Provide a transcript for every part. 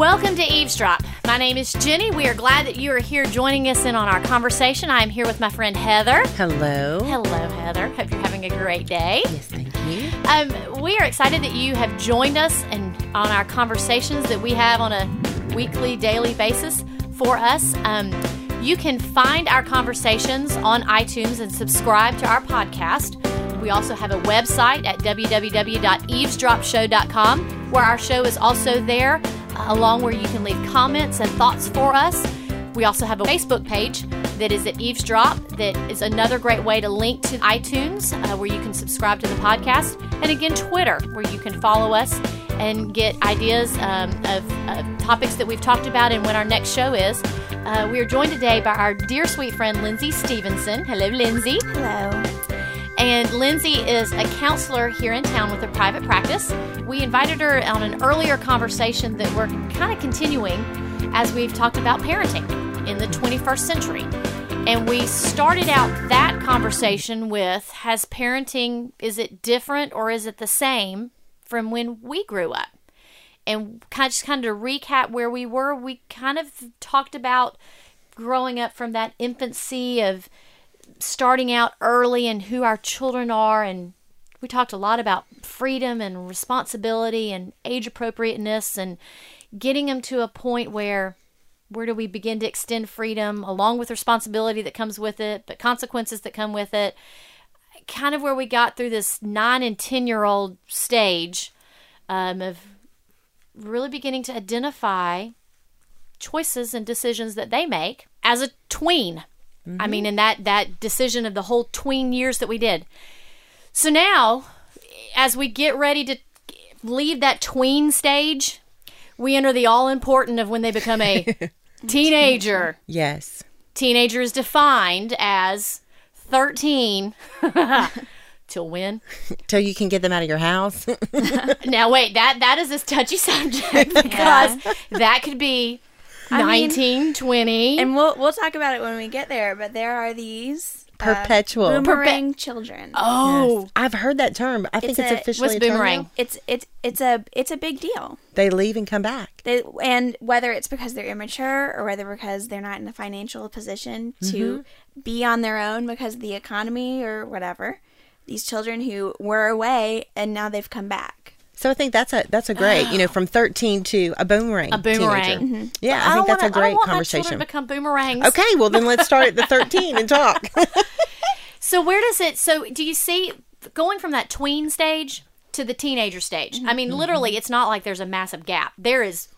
Welcome to Eve's Drop. My name is Jenni. We are glad that you are here joining us in on our conversation. I am here with my friend Heather. Hello. Hello, Heather. Hope you're having a great day. Yes, thank you. Um, we are excited that you have joined us and on our conversations that we have on a weekly, daily basis for us. Um, you can find our conversations on iTunes and subscribe to our podcast. We also have a website at www.eavesdropshow.com where our show is also there, along where you can leave comments and thoughts for us. We also have a Facebook page that is at Eve's Drop, that is another great way to link to iTunes, uh, where you can subscribe to the podcast. And again, Twitter, where you can follow us and get ideas um, of, of topics that we've talked about and when our next show is. Uh, we are joined today by our dear sweet friend Lindsay Stevenson. Hello, Lindsay. Hello. And Lindsay is a counselor here in town with a private practice. We invited her on an earlier conversation that we're kind of continuing as we've talked about parenting in the 21st century. And we started out that conversation with Has parenting, is it different or is it the same from when we grew up? And kind of just kind of recap where we were, we kind of talked about growing up from that infancy of starting out early and who our children are and we talked a lot about freedom and responsibility and age appropriateness and getting them to a point where where do we begin to extend freedom along with responsibility that comes with it but consequences that come with it? Kind of where we got through this nine and ten year old stage um, of really beginning to identify choices and decisions that they make as a tween I mean, mm-hmm. in that that decision of the whole tween years that we did. So now, as we get ready to leave that tween stage, we enter the all important of when they become a teenager. Yes. Teenager is defined as thirteen. Till when? Till you can get them out of your house. Now wait, that that is this touchy subject because that could be I mean- 20. And we'll we'll talk about it when we get there. But there are these uh, Perpetual. boomerang children. oh, I've heard that term. I think It's it's, a- officially what's a boomerang? now. It's it's it's a it's a big deal. They leave and come back. They, and whether it's because they're immature or whether because they're not in a financial position to be on their own because of the economy or whatever, these children who were away and now they've come back. So I think that's a that's a great, you know, from 13 to a boomerang. A boomerang. teenager. Mm-hmm. Yeah, I I, think that's wanna- a great I don't want my conversation. become boomerangs. Okay, well then let's start at the 13 and talk. So where does it? So do you see going from that tween stage to the teenager stage? Mm-hmm, I mean, mm-hmm. literally, it's not like there's a massive gap. There is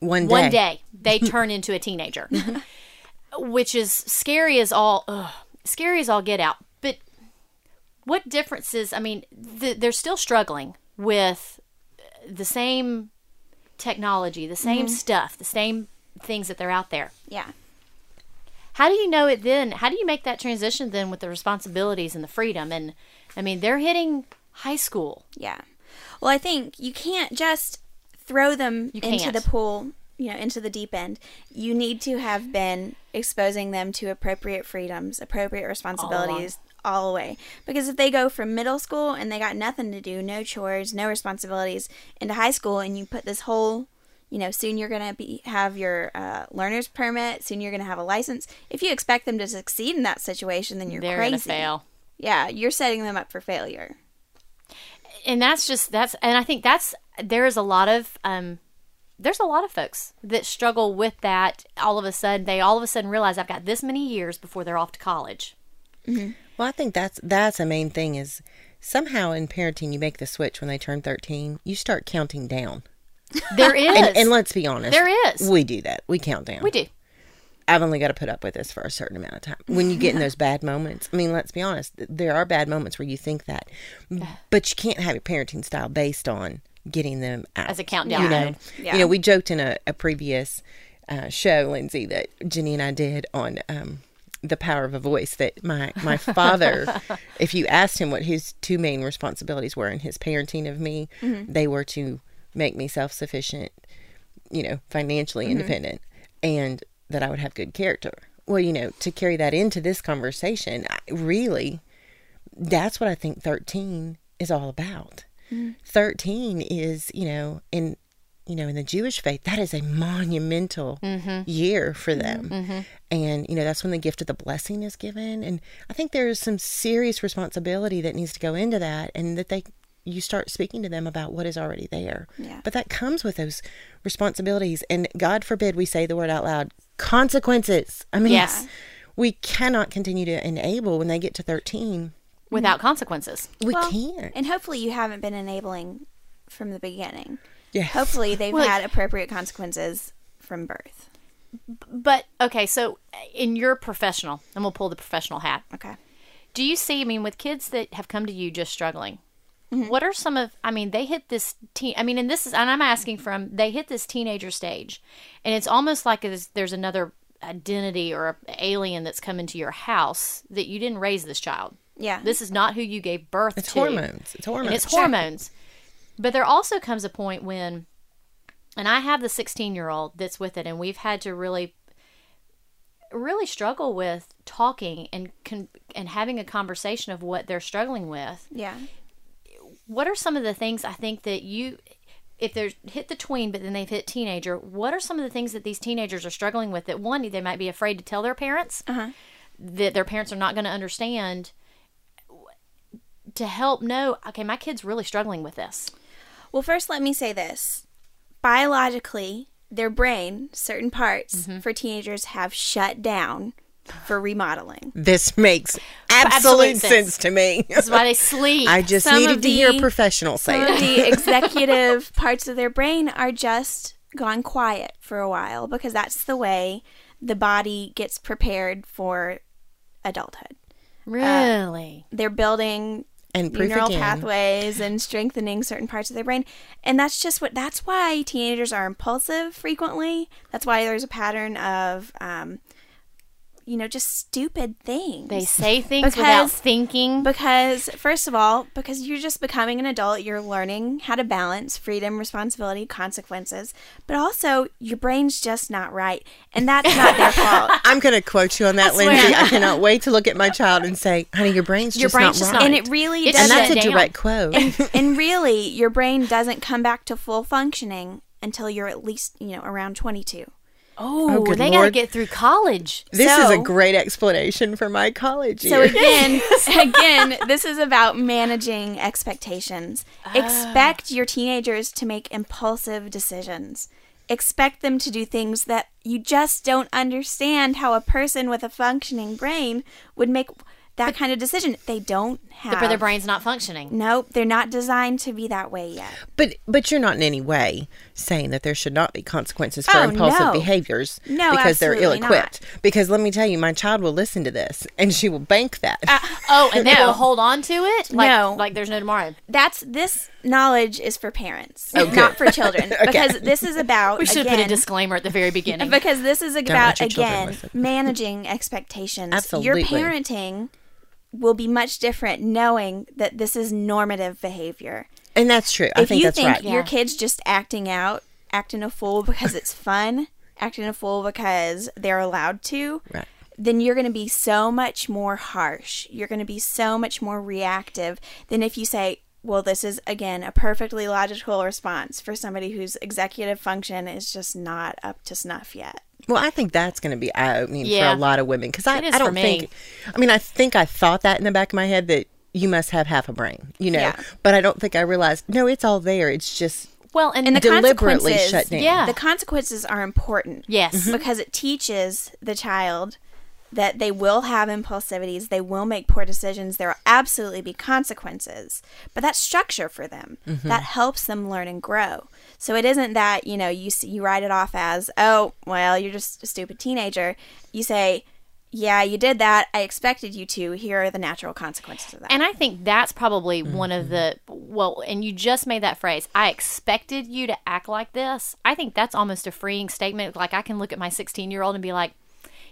One day. one day they turn into a teenager, which is scary as all ugh, scary as all get out. But what differences? I mean, th- they're still struggling with the same technology, the same mm-hmm. stuff, the same things that they're out there. Yeah. How do you know it then? How do you make that transition then with the responsibilities and the freedom? And I mean, they're hitting high school. Yeah. Well, I think you can't just throw them You into can't. the pool, you know, into the deep end. You need to have been exposing them to appropriate freedoms, appropriate responsibilities all away. Because if they go from middle school and they got nothing to do, no chores, no responsibilities, into high school and you put this whole you know, soon you're going to be have your uh, learner's permit. Soon you're going to have a license. If you expect them to succeed in that situation, then you're they're crazy. gonna fail. Yeah, you're setting them up for failure. and that's just that's and i think that's there is a lot of um there's a lot of folks that struggle with that all of a sudden they all of a sudden realize i've got this many years before they're off to college Well, I think that's that's a main thing is somehow in parenting you make the switch when they turn 13. You start counting down. there is And, and let's be honest. There is. We do that. We count down. we do I've only got to put up with this for a certain amount of time. When you get in those bad moments, I mean, let's be honest, there are bad moments where you think that, but you can't have your parenting style based on getting them out. As a countdown. You know, Yeah. You know, we joked in a, a previous uh, show, Lindsay, that Jenni and I did on um, the power of a voice. That my my father, if you asked him what his two main responsibilities were in his parenting of me, mm-hmm. they were to make me self sufficient, you know, financially mm-hmm. independent, and that I would have good character. Well, you know, to carry that into this conversation, I, really, that's what I think 13 is all about. Mm-hmm. 13 is, you know, and you know, in the Jewish faith, that is a monumental mm-hmm. year for mm-hmm. them. Mm-hmm. And, you know, that's when the gift of the blessing is given. And I think there's some serious responsibility that needs to go into that and that they, you start speaking to them about what is already there. Yeah. But that comes with those responsibilities. And God forbid we say the word out loud consequences. I mean, Yes. we cannot continue to enable when they get to 13. without consequences. We Well, can't. And hopefully you haven't been enabling from the beginning. Yes. Hopefully they've Well, had appropriate consequences from birth. But okay, so in your professional, and we'll pull the professional hat. Okay. Do you see? I mean, with kids that have come to you just struggling, mm-hmm. what are some of? I mean, they hit this teen. I mean, and this is, and I'm asking from they hit this teenager stage, and it's almost like there's, there's another identity or a alien that's come into your house that you didn't raise this child. Yeah. This is not who you gave birth It's to. hormones. It's hormones. And it's hormones. But there also comes a point when, and I have the 16 year old that's with it, and we've had to really, really struggle with talking and con- and having a conversation of what they're struggling with. yeah. What are some of the things I think that you, if they're hit the tween, but then they've hit teenager, what are some of the things that these teenagers are struggling with that one, they might be afraid to tell their parents, uh-huh. that their parents are not going to understand, to help know, okay, my kid's really struggling with this. Well, first, let me say this. Biologically, their brain, certain parts Mm-hmm. for teenagers have shut down for remodeling. This makes absolute absolute sense. sense to me. This is why they sleep. I just Some needed to hear a professional say Some it. of the executive parts of their brain are just gone quiet for a while because that's the way the body gets prepared for adulthood. really? They're building And neural pathways and strengthening certain parts of their brain. And that's just what that's why teenagers are impulsive frequently. That's why there's a pattern of um, you know, just stupid things. they say things without thinking. Because, first of all, because you're just becoming an adult, you're learning how to balance freedom, responsibility, consequences. But also, your brain's just not right. And that's not their fault. I'm going to quote you on that, swear. Lindsay. I cannot wait to look at my child and say, honey, your brain's Your just brain's not just right. not- And it really It's and doesn't. that's a down. direct quote. and really, your brain doesn't come back to full functioning until you're at least, you know, around 22. Oh, oh, good they got to get through college. this is a great explanation for my college So again, again, this is about managing expectations. Expect ah. your teenagers to make impulsive decisions. Expect them to do things that you just don't understand how a person with a functioning brain would make that kind of decision. They don't have. But their brain's not functioning. Nope, they're not designed to be that way yet. But but you're not in any way saying that there should not be consequences for Oh, impulsive no. behaviors No, because they're ill-equipped. Because let me tell you, my child will listen to this and she will bank that. Uh, oh, and they No. will hold on to it? Like, No. Like there's no tomorrow. That's this knowledge is for parents, Oh, not for children, okay. because this is about We should put a disclaimer at the very beginning. because this is about again managing expectations Absolutely. your parenting will be much different knowing that this is normative behavior and that's true. I if think you that's think right. your Yeah. kid's just acting out acting a fool because it's fun acting a fool because they're allowed to Right. then you're going to be so much more harsh you're going to be so much more reactive than if you say well this is again a perfectly logical response for somebody whose executive function is just not up to snuff yet Well, I think that's going to be eye opening Yeah. for a lot of women because I, I don't think. I mean, I think I thought that in the back of my head that you must have half a brain, you know, Yeah. but I don't think I realized. No, it's all there. It's just well, and, and the deliberately consequences shut down. Yeah. the consequences are important Yes. because it teaches the child that they will have impulsivities, they will make poor decisions, there will absolutely be consequences. But that's structure for them. That helps them learn and grow. So it isn't that, you know, you you write it off as, "Oh, well, you're just a stupid teenager." You say, "Yeah, you did that. I expected you to. Here are the natural consequences of that." And I think that's probably one Mm-hmm. of the well, and you just made that phrase. I expected you to act like this. I think that's almost a freeing statement. Like I can look at my 16 year old and be like,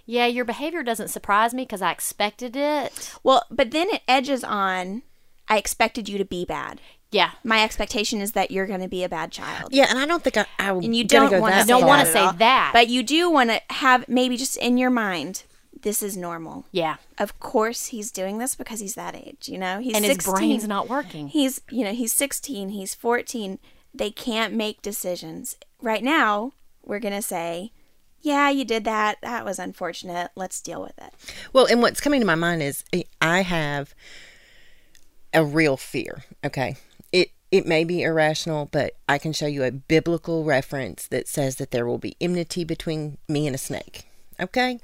"Yeah, your behavior doesn't surprise me because I expected it." well, but then it edges on, "I expected you to be bad." Yeah, My expectation is that you're going to be a bad child. yeah, and I don't think I. I and you don't go want to don't wanna say that. but you do want to have maybe just in your mind this is normal yeah, of course he's doing this because he's that age you know he's and his 16 brain's not working. he's you know he's 16 he's 14 they can't make decisions right now, we're going to say, yeah, you did that. That was unfortunate. Let's deal with it. Well, and what's coming to my mind is eh, I have a real fear. Okay. It it may be irrational, but I can show you a biblical reference that says that there will be enmity between me and a snake. Okay?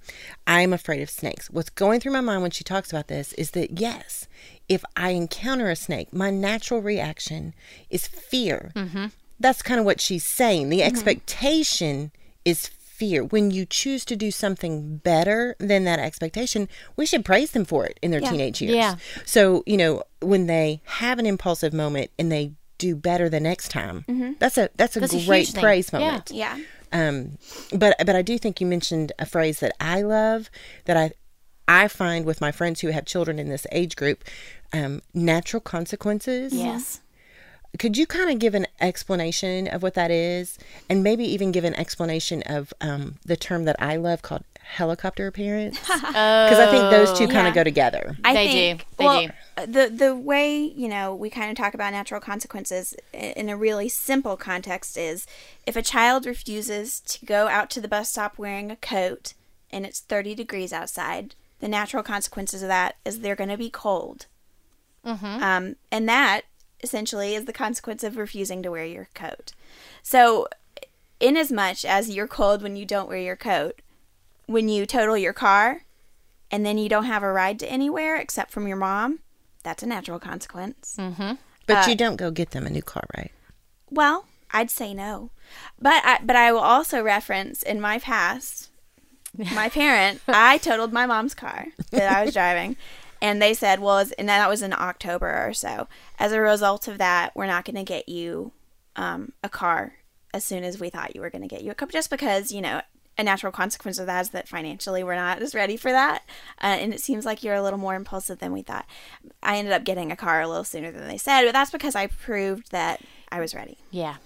I am afraid of snakes. What's going through my mind when she talks about this is that yes, if I encounter a snake, my natural reaction is fear. That's kind of what she's saying. The expectation is fear. When you choose to do something better than that expectation, we should praise them for it in their Yeah. teenage years. Yeah. So, you know, when they have an impulsive moment and they do better the next time, that's a that's a That's a huge great thing. praise Yeah. moment. Yeah. Um, but but I do think you mentioned a phrase that I love that I I find with my friends who have children in this age group, um, natural consequences. Yes. Could you kind of give an explanation of what that is, and maybe even give an explanation of um, the term that I love called helicopter appearance? Because I think those two kind Yeah. of go together. I They do. They well, do. The the way you know we kind of talk about natural consequences in a really simple context is if a child refuses to go out to the bus stop wearing a coat and it's 30 degrees outside, the natural consequences of that is they're going to be cold. Um, and that essentially is the consequence of refusing to wear your coat. So, in as much as you're cold when you don't wear your coat, when you total your car and then you don't have a ride to anywhere except from your mom, that's a natural consequence. Mm-hmm. But uh, you don't go get them a new car, right? Well, I'd say no. But I, but I will also reference in my past, my parent, I totaled my mom's car that I was driving. And they said, well, as- and that was in October or so. As a result of that, we're not going to get you um, a car as soon as we thought you were going to get you a car, just because, you know, a natural consequence of that is that financially we're not as ready for that. Uh, and it seems like you're a little more impulsive than we thought. I ended up getting a car a little sooner than they said, but that's because I proved that I was ready. Yeah.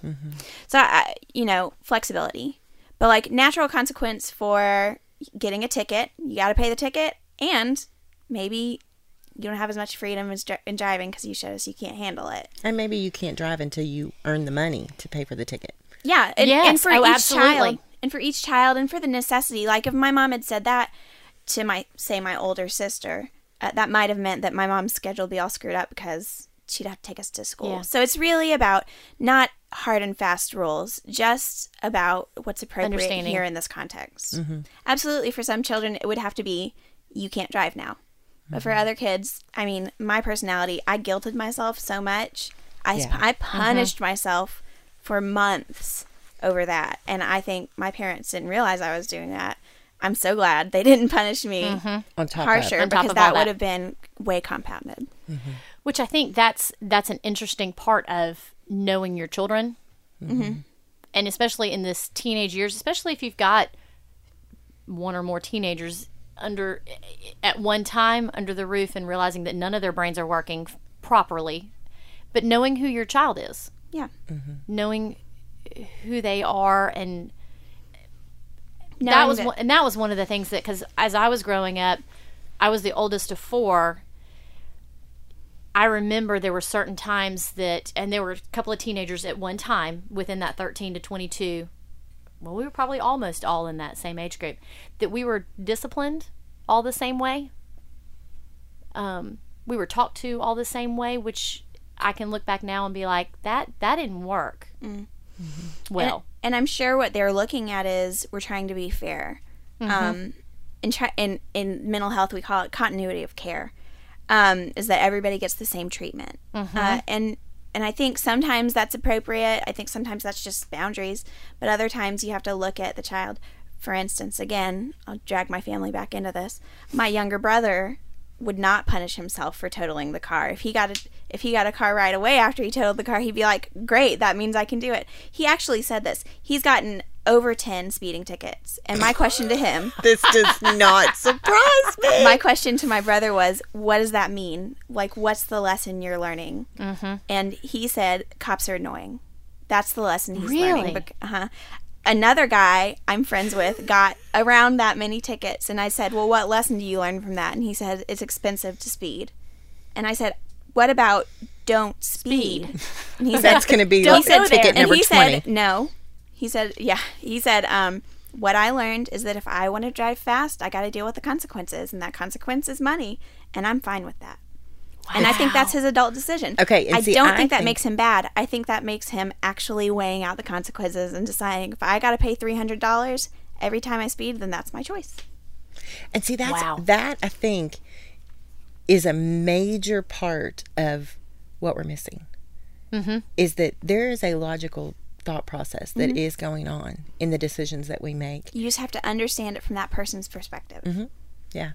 So, I, you know, flexibility. But like natural consequence for getting a ticket, you got to pay the ticket, and maybe you don't have as much freedom as dri- in driving because you showed us you can't handle it. And maybe you can't drive until you earn the money to pay for the ticket. Yeah, and, and for Oh, each absolutely. child, and for each child, and for the necessity. Like if my mom had said that to my say my older sister, uh, that might have meant that my mom's schedule would be all screwed up because she'd have to take us to school. Yeah. So it's really about not hard and fast rules, just about what's appropriate here in this context. Absolutely, for some children, it would have to be you can't drive now. But for mm-hmm. other kids, I mean, my personality, I guilted myself so much. I, Yeah. I mm-hmm. punished myself for months over that. And I think my parents didn't realize I was doing that. I'm so glad they didn't punish me mm-hmm. On top harsher On top because of that that. would have been way compounded. Which I think that's that's an interesting part of knowing your children, and especially in this teenage years, especially if you've got one or more teenagers under at one time under the roof and realizing that none of their brains are working properly, but knowing who your child is, Yeah. Mm-hmm. knowing who they are, and that was that- one, and that was one of the things that because as I was growing up, I was the oldest of four. I remember there were certain times that, and there were a couple of teenagers at one time within that 13 to 22. Well, we were probably almost all in that same age group that we were disciplined all the same way. Um, we were talked to all the same way, which I can look back now and be like, that that didn't work. Well, and I'm sure what they're looking at is we're trying to be fair. Um, in, in in mental health, we call it continuity of care. Um, is that everybody gets the same treatment, uh, and and I think sometimes that's appropriate. I think sometimes that's just boundaries, but other times you have to look at the child. For instance, again, I'll drag my family back into this. My younger brother would not punish himself for totaling the car. If he got a, if he got a car right away after he totaled the car, he'd be like, "Great, that means I can do it." He actually said this. He's gotten over 10 speeding tickets. And my question to him, This does not surprise me. my question to my brother was, "What does that mean? Like what's the lesson you're learning?" Mm-hmm. And he said, "Cops are annoying." That's the lesson he's Really? learning. Bec- uh-huh. Another guy I'm friends with got around that many tickets, and I said, "Well, what lesson do you learn from that?" And he said, "It's expensive to speed." And I said, "What about don't speed?" And he said, That's going to be "Don't like go there." ticket And number he 20. said, "No." He said, yeah, he said, um, what I learned is that if I want to drive fast, I got to deal with the consequences, and that consequence is money, and I'm fine with that. And I think that's his adult decision. Okay, and I see, don't I think that think- makes him bad. I think that makes him actually weighing out the consequences and deciding if I got to pay three hundred dollars every time I speed, then that's my choice. And see, that's Wow. that I think is a major part of what we're missing. Mm-hmm. Is that there is a logical thought process that is Mm-hmm. going on in the decisions that we make. You just have to understand it from that person's perspective. Mm-hmm. Yeah.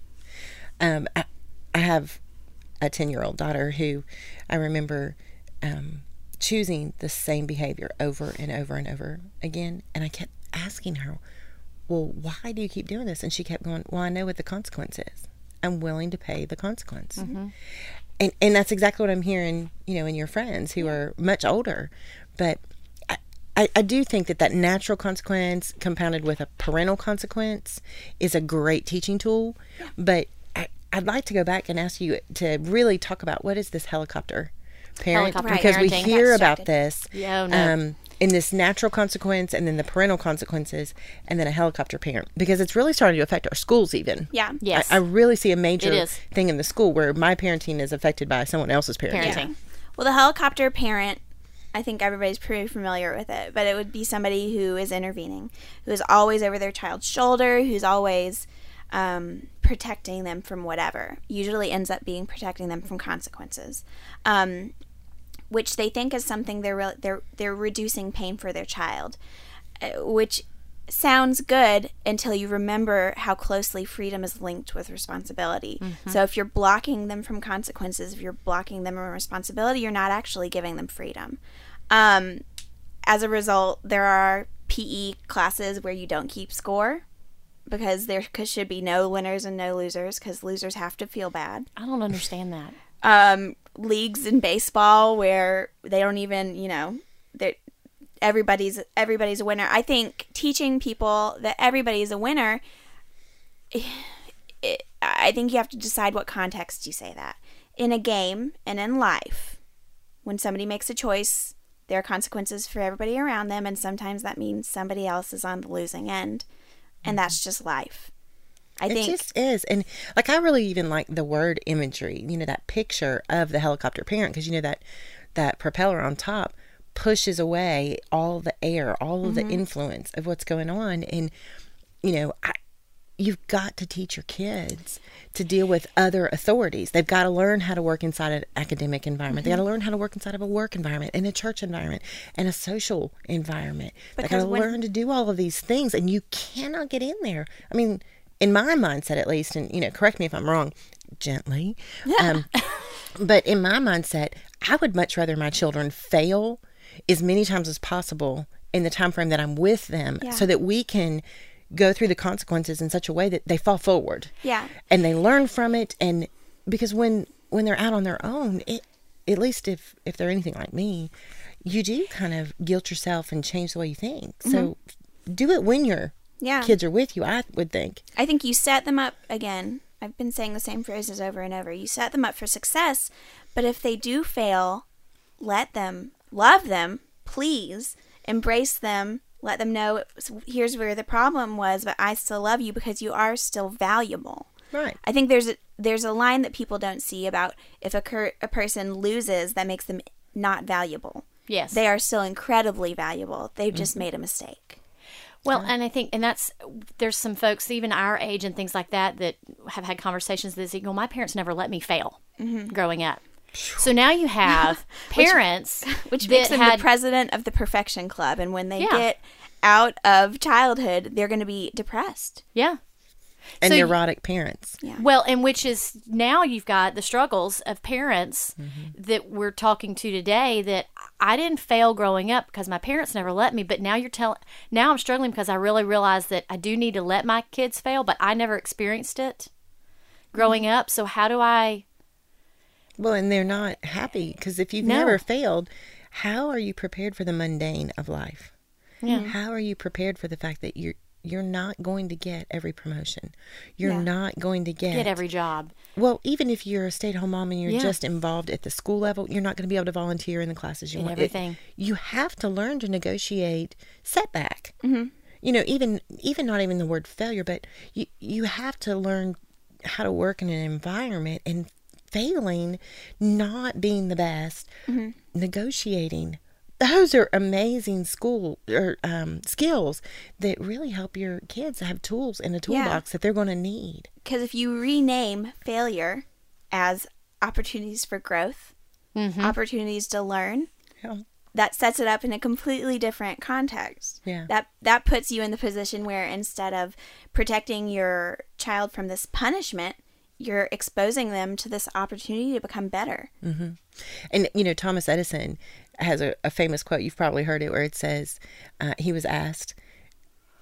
Um, I, I have a 10 year old daughter who I remember um, choosing the same behavior over and over and over again. And I kept asking her, Well, why do you keep doing this? And she kept going, Well, I know what the consequence is. I'm willing to pay the consequence. And, and that's exactly what I'm hearing, you know, in your friends who are much older. But I, I, do think that that natural consequence compounded with a parental consequence is a great teaching tool. But I, I'd like to go back and ask you to really talk about what is this helicopter parent Helicopter because we hear about this Yeah, oh, no. um, in this natural consequence and then the parental consequences and then a helicopter parent because it's really starting to affect our schools even. Yeah. Yes. I, I really see a major thing in the school where my parenting is affected by someone else's parenting. Parenting. Well, the helicopter parent, I think everybody's pretty familiar with it, but it would be somebody who is intervening, who is always over their child's shoulder, who's always um, protecting them from whatever. Usually ends up being protecting them from consequences, um, which they think is something they're re- they're they're reducing pain for their child, uh, which sounds good until you remember how closely freedom is linked with responsibility. So if you're blocking them from consequences, if you're blocking them from responsibility, you're not actually giving them freedom. Um, as a result, there are PE classes where you don't keep score because there should be no winners and no losers because losers have to feel bad I don't understand that. um, leagues in baseball where they don't even, you know, they everybody's everybody's a winner. I think teaching people that everybody's a winner. It, I think you have to decide what context you say that. In a game and in life, when somebody makes a choice, there are consequences for everybody around them, and sometimes that means somebody else is on the losing end, and that's mm-hmm. just life. I It think just is. And like, I really even like the word imagery, you know, that picture of the helicopter parent, because you know that that propeller on top pushes away all the air, all of Mm-hmm. the influence of what's going on. And, you know, I, you've got to teach your kids to deal with other authorities. They've got to learn how to work inside an academic environment. They got to learn how to work inside of a work environment, and a church environment, and a social environment. they got to when- learn to do all of these things, and you cannot get in there. I mean, in my mindset at least, and you know, correct me if I'm wrong, gently. Um, but in my mindset, I would much rather my children fail as many times as possible in the time frame that I'm with them, Yeah. so that we can go through the consequences in such a way that they fall forward. Yeah. and they learn from it. And because when when they're out on their own, it at least if if they're anything like me, you do kind of guilt yourself and change the way you think. So mm-hmm. do it when your Yeah. kids are with you. I would think. I think you set them up again. I've been saying the same phrases over and over. You set them up for success, but if they do fail, let them love them, please embrace them. Let them know here's where the problem was, but I still love you because you are still valuable. Right. I think there's a there's a line that people don't see about if a cur- a person loses that makes them not valuable. Yes. They are still incredibly valuable. They've just made a mistake. Well, and I think, and that's there's some folks even our age and things like that that have had conversations this equal. My parents never let me fail Mm-hmm. growing up. So now you have parents which that makes them had the president of the perfection club and when they Yeah. get out of childhood they're going to be depressed yeah. And So you- neurotic parents. Well, and which is now you've got the struggles of parents mm-hmm. that we're talking to today that I didn't fail growing up because my parents never let me, but now you're telling now I'm struggling because I really realize that I do need to let my kids fail, but I never experienced it growing mm-hmm. up. So how do I Well, and they're not happy because if you've No. never failed, how are you prepared for the mundane of life? Yeah. How are you prepared for the fact that you're you're not going to get every promotion. You're Yeah. not going to get, Get every job. Well, even if you're a stay-at-home mom and you're Yeah. just involved at the school level, you're not going to be able to volunteer in the classes you And want. It- everything. you have to learn to negotiate setback. Mm-hmm. You know, even even not even the word failure, but you you have to learn how to work in an environment and failing, not being the best, mm-hmm. negotiating. Those are amazing school or um, skills that really help your kids have tools in a toolbox that they're going to need. Because if you rename failure as opportunities for growth, mm-hmm. opportunities to learn, Yeah. that sets it up in a completely different context. Yeah. That that puts you in the position where instead of protecting your child from this punishment, you're exposing them to this opportunity to become better. Mm-hmm. And you know, Thomas Edison has a, a famous quote. You've probably heard it, where it says, uh, he was asked,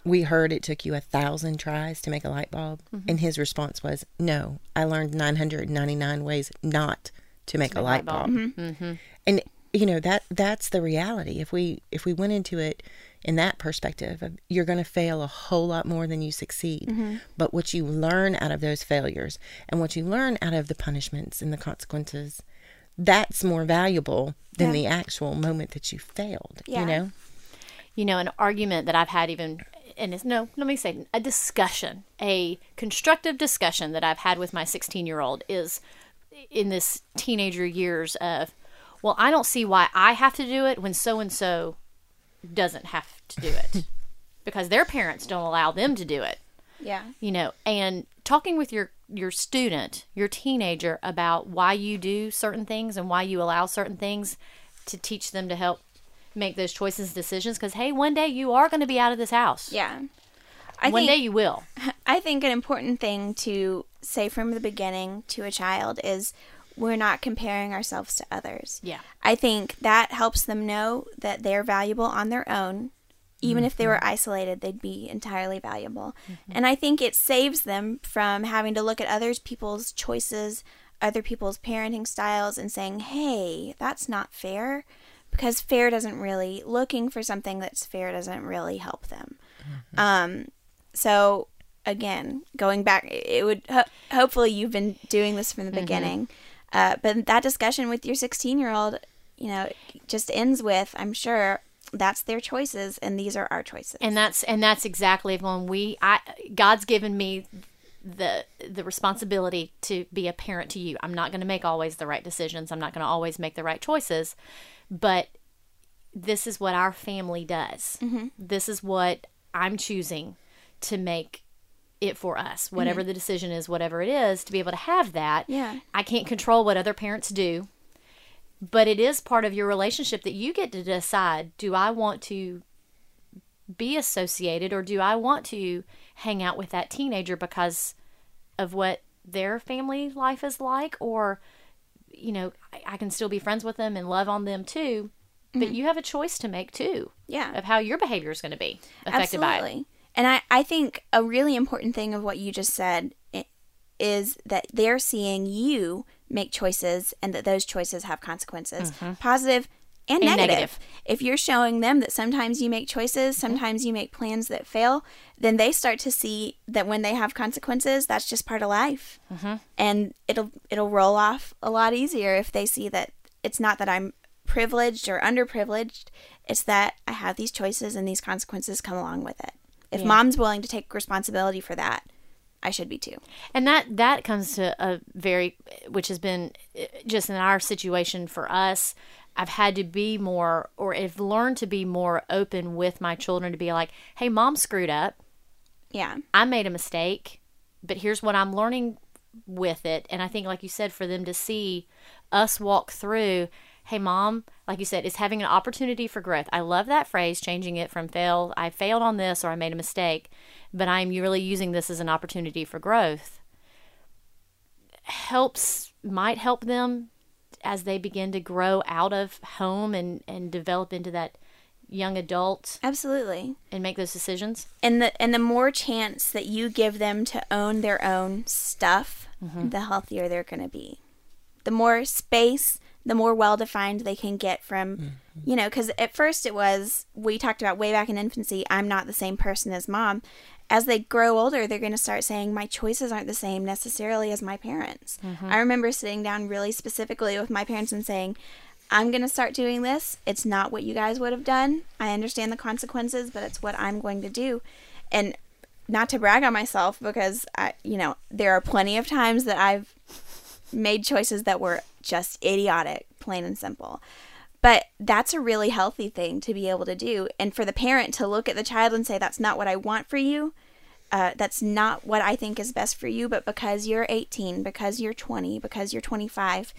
"We heard it took you a thousand tries to make a light bulb," mm-hmm. and his response was, "No, I learned 999 ways not to make a light bulb." Mm-hmm. And you know that that's the reality. If we if we went into it in that perspective, of you're going to fail a whole lot more than you succeed. Mm-hmm. But what you learn out of those failures and what you learn out of the punishments and the consequences, that's more valuable than Yeah. the actual moment that you failed. Yeah. You know? you know, an argument that I've had even, and it's no, let me say, a discussion, a constructive discussion that I've had with my 16 year old is in this teenager years of, well, I don't see why I have to do it when so and so doesn't have to do it. Because their parents don't allow them to do it. Yeah. you know and talking with your your student your teenager about why you do certain things and why you allow certain things to teach them to help make those choices decisions. Because hey one day you are going to be out of this house. Yeah. I one think day you will. I think an important thing to say from the beginning to a child is we're not comparing ourselves to others. Yeah. I think that helps them know that they're valuable on their own. Even if they mm-hmm. were isolated, they'd be entirely valuable. Mm-hmm. And I think it saves them from having to look at other people's choices, other people's parenting styles, and saying, hey, that's not fair. Because fair doesn't really, looking for something that's fair doesn't really help them. Mm-hmm. Um, so again, going back, it would ho- hopefully you've been doing this from the beginning, uh, but that discussion with your 16 year old, you know, just ends with, I'm sure that's their choices and these are our choices. and that's and that's exactly when we i god's given me the the responsibility to be a parent to you. I'm not going to make always the right decisions. I'm not going to always make the right choices but this is what our family does. This is what i'm choosing to make it for us mm-hmm. whatever the decision is whatever it is to be able to have that Yeah. i can't control what other parents do but it is part of your relationship that you get to decide do i want to be associated or do I want to hang out with that teenager because of what their family life is like or you know I, I can still be friends with them and love on them too but mm-hmm. you have a choice to make too Yeah. of how your behavior is going to be affected by it Absolutely. And I, I think a really important thing of what you just said is that they're seeing you make choices and that those choices have consequences, positive and, Mm-hmm. And negative. negative. If you're showing them that sometimes you make choices, Mm-hmm. sometimes you make plans that fail, then they start to see that when they have consequences, that's just part of life. Mm-hmm. And it'll it'll roll off a lot easier if they see that it's not that I'm privileged or underprivileged, it's that I have these choices and these consequences come along with it. If Yeah. mom's willing to take responsibility for that, I should be too. and that that comes to a very which has been uh, just in our situation for us i've had to be more or have learned to be more open with my children to be like hey mom screwed up Yeah. I made a mistake, but here's what I'm learning with it. And I think, like you said, for them to see us walk through, hey, mom, like you said, is having an opportunity for growth. I love that phrase, changing it from fail, I failed on this or I made a mistake, but I'm really using this as an opportunity for growth. Helps, might help them as they begin to grow out of home and, and develop into that young adult Absolutely. and make those decisions. And the and the more chance that you give them to own their own stuff, Mm-hmm. the healthier they're going to be. The more space the more well defined they can get from, mm-hmm. you know, because at first it was, we talked about way back in infancy, I'm not the same person as mom. As they grow older, they're going to start saying, my choices aren't the same necessarily as my parents. Mm-hmm. I remember sitting down really specifically with my parents and saying, I'm going to start doing this. It's not what you guys would have done. I understand the consequences, but it's what I'm going to do. And not to brag on myself because I, you know, there are plenty of times that I've made choices that were just idiotic, plain and simple. But that's a really healthy thing to be able to do. And for the parent to look at the child and say, that's not what I want for you, uh, that's not what I think is best for you, but because you're 18, because you're 20, because you're 25,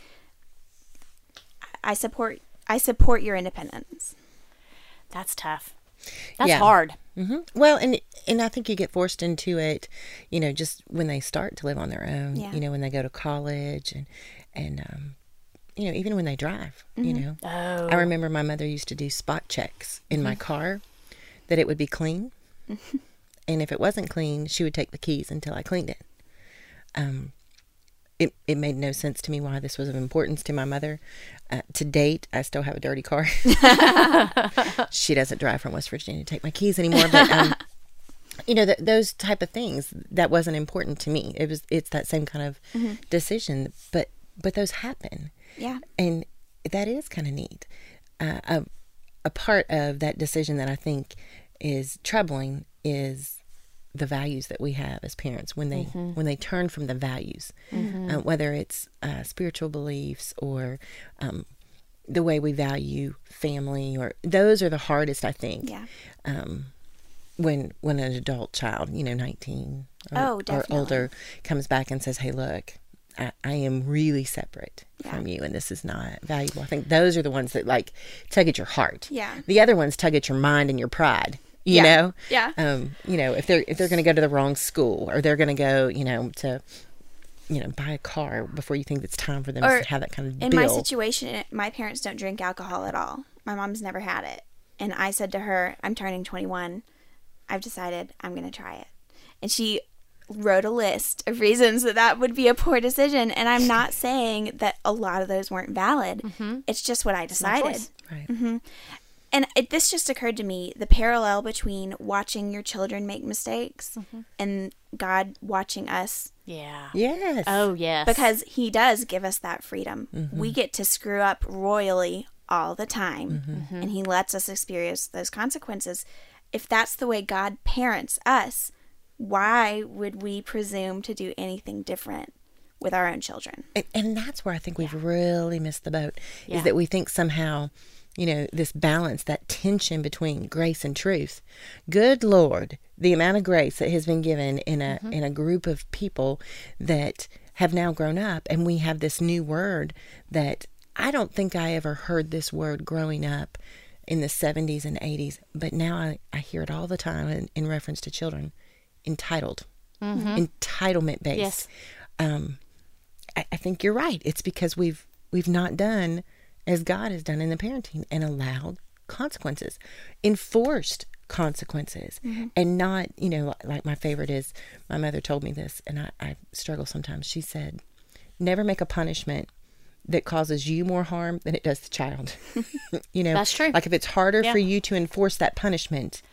I support I support your independence. That's tough. That's Yeah. hard. hmm Well, and and I think you get forced into it, you know, just when they start to live on their own. Yeah. You know, when they go to college and and um, you know, even when they drive. You know, Oh. I remember my mother used to do spot checks in my car that it would be clean, and if it wasn't clean, she would take the keys until I cleaned it. Um, it, it made no sense to me why this was of importance to my mother. Uh, to date, I still have a dirty car. she doesn't drive from West Virginia to take my keys anymore, but um, you know th- those type of things that wasn't important to me. It was it's that same kind of decision, but but those happen, Yeah. and that is kind of neat. Uh, a, a part of that decision that I think is troubling is the values that we have as parents when they when they turn from the values, uh, whether it's uh, spiritual beliefs or um, the way we value family, or those are the hardest, I think. Yeah. Um, when when an adult child, you know, nineteen or, Oh, or older, comes back and says, "Hey, look." I, I am really separate Yeah. from you, and this is not valuable. I think those are the ones that like tug at your heart. Yeah. The other ones tug at your mind and your pride. You Yeah. know. Yeah. Um. You know, if they're if they're going to go to the wrong school, or they're going to go, you know, to, you know, buy a car before you think it's time for them Or to have that kind of In bill. my situation, my parents don't drink alcohol at all. My mom's never had it. And I said to her, I'm turning 21. I've decided I'm going to try it. And she wrote a list of reasons that that would be a poor decision. And I'm not saying that a lot of those weren't valid. Mm-hmm. It's just what I decided. choice. right. Mm-hmm. And it, this just occurred to me the parallel between watching your children make mistakes mm-hmm. and God watching us Yeah. Yes. Oh, yes. because he does give us that freedom. We get to screw up royally all the time, and he lets us experience those consequences. If that's the way God parents us, why would we presume to do anything different with our own children? And, and that's where I think we've really missed the boat Yeah. is that we think somehow, you know, this balance, that tension between grace and truth. Good Lord, the amount of grace that has been given in a mm-hmm. in a group of people that have now grown up, and we have this new word that I don't think I ever heard this word growing up in the 70s and 80s, but now I, I hear it all the time in, in reference to children entitled, entitlement based. Yes. Um, I, I think you're right. It's because we've we've not done as God has done in the parenting and allowed consequences, enforced consequences, and not you know like my favorite is my mother told me this, and I, I struggle sometimes. She said, "Never make a punishment." That causes you more harm than it does the child. you know, That's true. Like if it's harder Yeah. for you to enforce that punishment,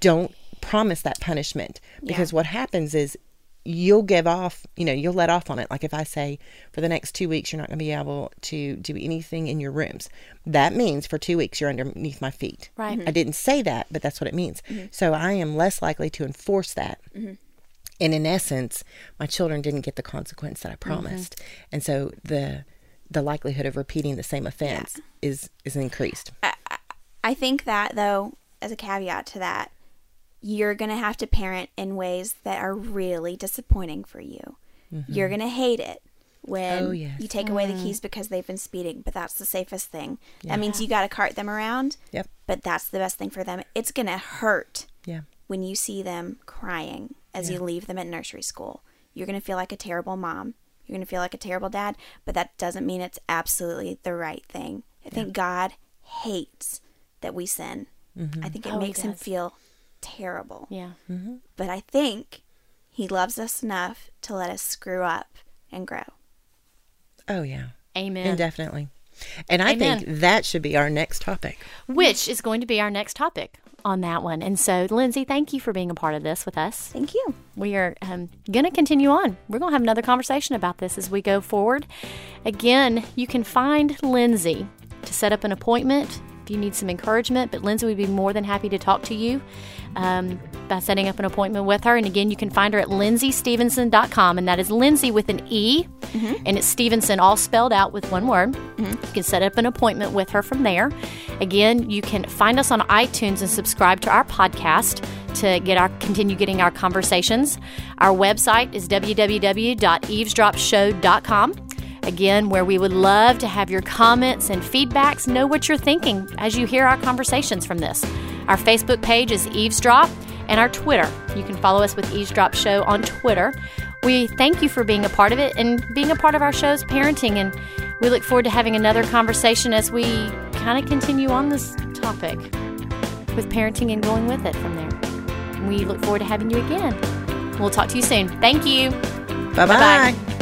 don't promise that punishment because what happens is you'll give off you know you'll let off on it. Like if i say for the next two weeks you're not going to be able to do anything in your rooms. That means for two weeks you're underneath my feet. Right. Mm-hmm. i didn't say that but that's what it means. Mm-hmm. So i am less likely to enforce that. Mm-hmm. And in essence my children didn't get the consequence that i promised. And so the the likelihood of repeating the same offense is is increased. I think that, though, as a caveat to that, you're going to have to parent in ways that are really disappointing for you. You're mm-hmm. going to hate it when Oh, yes. you take away the mm. keys because they've been speeding, but that's the safest thing. That means you got to cart them around, yep but that's the best thing for them. It's going to hurt yeah when you see them crying as you leave them at nursery school. You're going to feel like a terrible mom. You're going to feel like a terrible dad, but that doesn't mean it's absolutely the right thing. I think God hates that we sin. Mm-hmm. I think it Oh, makes him feel terrible. Yeah. But I think he loves us enough to let us screw up and grow. oh yeah Amen. Indefinitely. And I Amen. think that should be our next topic. which is going to be our next topic on that one. And so, Lindsay, thank you for being a part of this with us. Thank you. We are um, going to continue on. We're going to have another conversation about this as we go forward. Again, you can find Lindsay to set up an appointment if you need some encouragement, but Lindsay would be more than happy to talk to you um, by setting up an appointment with her. And again, you can find her at lindsaystevenson.com, and that is Lindsay with an E, and it's Stevenson all spelled out with one word. You can set up an appointment with her from there. Again, you can find us on iTunes and subscribe to our podcast to get our continue getting our conversations. Our website is www.eavesdropshow.com. Again, where we would love to have your comments and feedbacks, know what you're thinking as you hear our conversations from this. Our Facebook page is Eve's Drop, and our Twitter. You can follow us with Eve's Drop Show on Twitter. We thank you for being a part of it and being a part of our show's parenting, and we look forward to having another conversation as we kind of continue on this topic with parenting and going with it from there. We look forward to having you again. We'll talk to you soon. Thank you. Bye Bye-bye. bye.